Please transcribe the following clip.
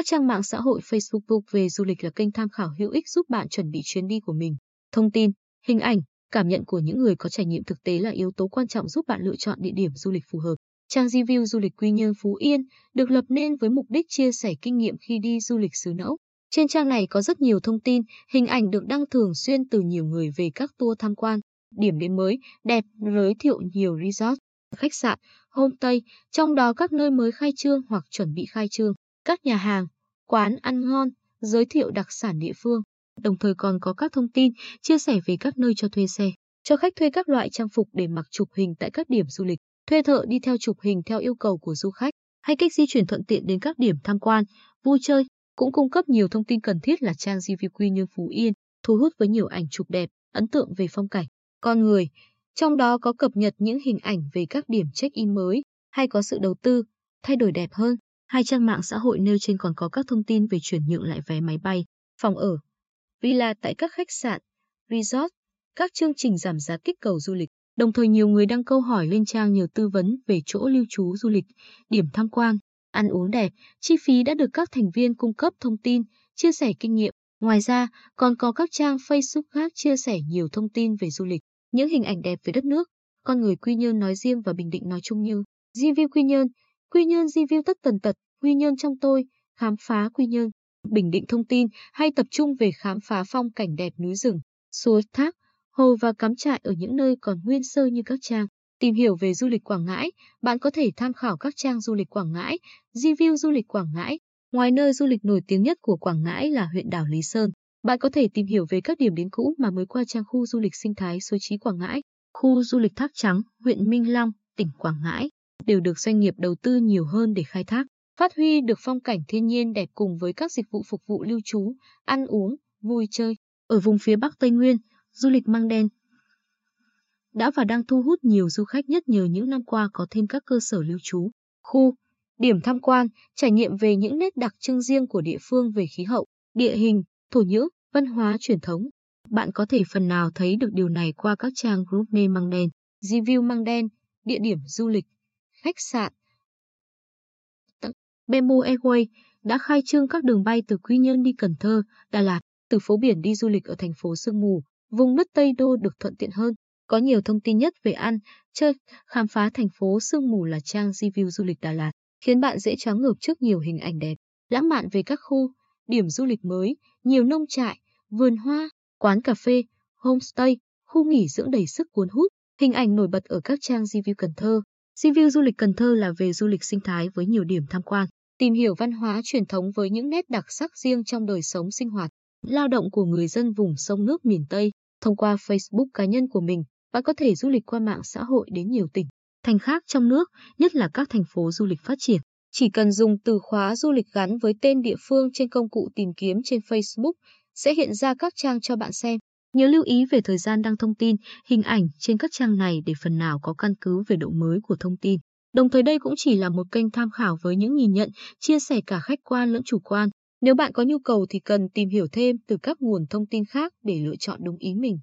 Các trang mạng xã hội Facebook về du lịch là kênh tham khảo hữu ích giúp bạn chuẩn bị chuyến đi của mình. Thông tin, hình ảnh, cảm nhận của những người có trải nghiệm thực tế là yếu tố quan trọng giúp bạn lựa chọn địa điểm du lịch phù hợp. Trang review du lịch Quy Nhơn Phú Yên được lập nên với mục đích chia sẻ kinh nghiệm khi đi du lịch xứ Nẫu. Trên trang này có rất nhiều thông tin, hình ảnh được đăng thường xuyên từ nhiều người về các tour tham quan, điểm đến mới, đẹp, giới thiệu nhiều resort, khách sạn, homestay, trong đó các nơi mới khai trương hoặc chuẩn bị khai trương, các nhà hàng, quán ăn ngon, giới thiệu đặc sản địa phương, đồng thời còn có các thông tin chia sẻ về các nơi cho thuê xe, cho khách thuê các loại trang phục để mặc chụp hình tại các điểm du lịch, thuê thợ đi theo chụp hình theo yêu cầu của du khách, hay cách di chuyển thuận tiện đến các điểm tham quan, vui chơi, cũng cung cấp nhiều thông tin cần thiết là trang GVQ Quy Phú Yên, thu hút với nhiều ảnh chụp đẹp, ấn tượng về phong cảnh, con người, trong đó có cập nhật những hình ảnh về các điểm check-in mới hay có sự đầu tư, thay đổi đẹp hơn. Hai trang mạng xã hội nêu trên còn có các thông tin về chuyển nhượng lại vé máy bay, phòng ở, villa tại các khách sạn, resort, các chương trình giảm giá kích cầu du lịch. Đồng thời nhiều người đăng câu hỏi lên trang nhiều tư vấn về chỗ lưu trú du lịch, điểm tham quan, ăn uống đẹp, chi phí đã được các thành viên cung cấp thông tin, chia sẻ kinh nghiệm. Ngoài ra, còn có các trang Facebook khác chia sẻ nhiều thông tin về du lịch, những hình ảnh đẹp về đất nước, con người Quy Nhơn nói riêng và Bình Định nói chung như Review Quy Nhơn, Quy Nhơn review tất tần tật, Quy Nhơn trong tôi, khám phá Quy Nhơn, Bình Định thông tin hay tập trung về khám phá phong cảnh đẹp núi rừng, suối thác, hồ và cắm trại ở những nơi còn nguyên sơ như các trang. Tìm hiểu về du lịch Quảng Ngãi, bạn có thể tham khảo các trang du lịch Quảng Ngãi, review du lịch Quảng Ngãi. Ngoài nơi du lịch nổi tiếng nhất của Quảng Ngãi là huyện đảo Lý Sơn, bạn có thể tìm hiểu về các điểm đến cũ mà mới qua trang khu du lịch sinh thái Suối Trí Quảng Ngãi, khu du lịch Thác Trắng, huyện Minh Long, tỉnh Quảng Ngãi, đều được doanh nghiệp đầu tư nhiều hơn để khai thác, phát huy được phong cảnh thiên nhiên đẹp cùng với các dịch vụ phục vụ lưu trú, ăn uống, vui chơi. Ở vùng phía Bắc Tây Nguyên, du lịch Măng Đen đã và đang thu hút nhiều du khách nhất nhờ những năm qua có thêm các cơ sở lưu trú, khu, điểm tham quan, trải nghiệm về những nét đặc trưng riêng của địa phương về khí hậu, địa hình, thổ nhưỡng, văn hóa truyền thống. Bạn có thể phần nào thấy được điều này qua các trang group name Măng Đen, review Măng Đen, địa điểm du lịch, khách sạn. Bamboo Airways đã khai trương các đường bay từ Quy Nhơn đi Cần Thơ, Đà Lạt, từ phố biển đi du lịch ở thành phố Sương Mù, vùng đất Tây Đô được thuận tiện hơn. Có nhiều thông tin nhất về ăn, chơi, khám phá thành phố Sương Mù là trang review du lịch Đà Lạt, khiến bạn dễ choáng ngợp trước nhiều hình ảnh đẹp, lãng mạn về các khu, điểm du lịch mới, nhiều nông trại, vườn hoa, quán cà phê, homestay, khu nghỉ dưỡng đầy sức cuốn hút, hình ảnh nổi bật ở các trang review Cần Thơ. Review du lịch Cần Thơ là về du lịch sinh thái với nhiều điểm tham quan, tìm hiểu văn hóa truyền thống với những nét đặc sắc riêng trong đời sống sinh hoạt, lao động của người dân vùng sông nước miền Tây. Thông qua Facebook cá nhân của mình, bạn có thể du lịch qua mạng xã hội đến nhiều tỉnh, thành khác trong nước, nhất là các thành phố du lịch phát triển. Chỉ cần dùng từ khóa du lịch gắn với tên địa phương trên công cụ tìm kiếm trên Facebook sẽ hiện ra các trang cho bạn xem. Nhớ lưu ý về thời gian đăng thông tin, hình ảnh trên các trang này để phần nào có căn cứ về độ mới của thông tin. Đồng thời đây cũng chỉ là một kênh tham khảo với những nhìn nhận, chia sẻ cả khách quan lẫn chủ quan. Nếu bạn có nhu cầu thì cần tìm hiểu thêm từ các nguồn thông tin khác để lựa chọn đúng ý mình.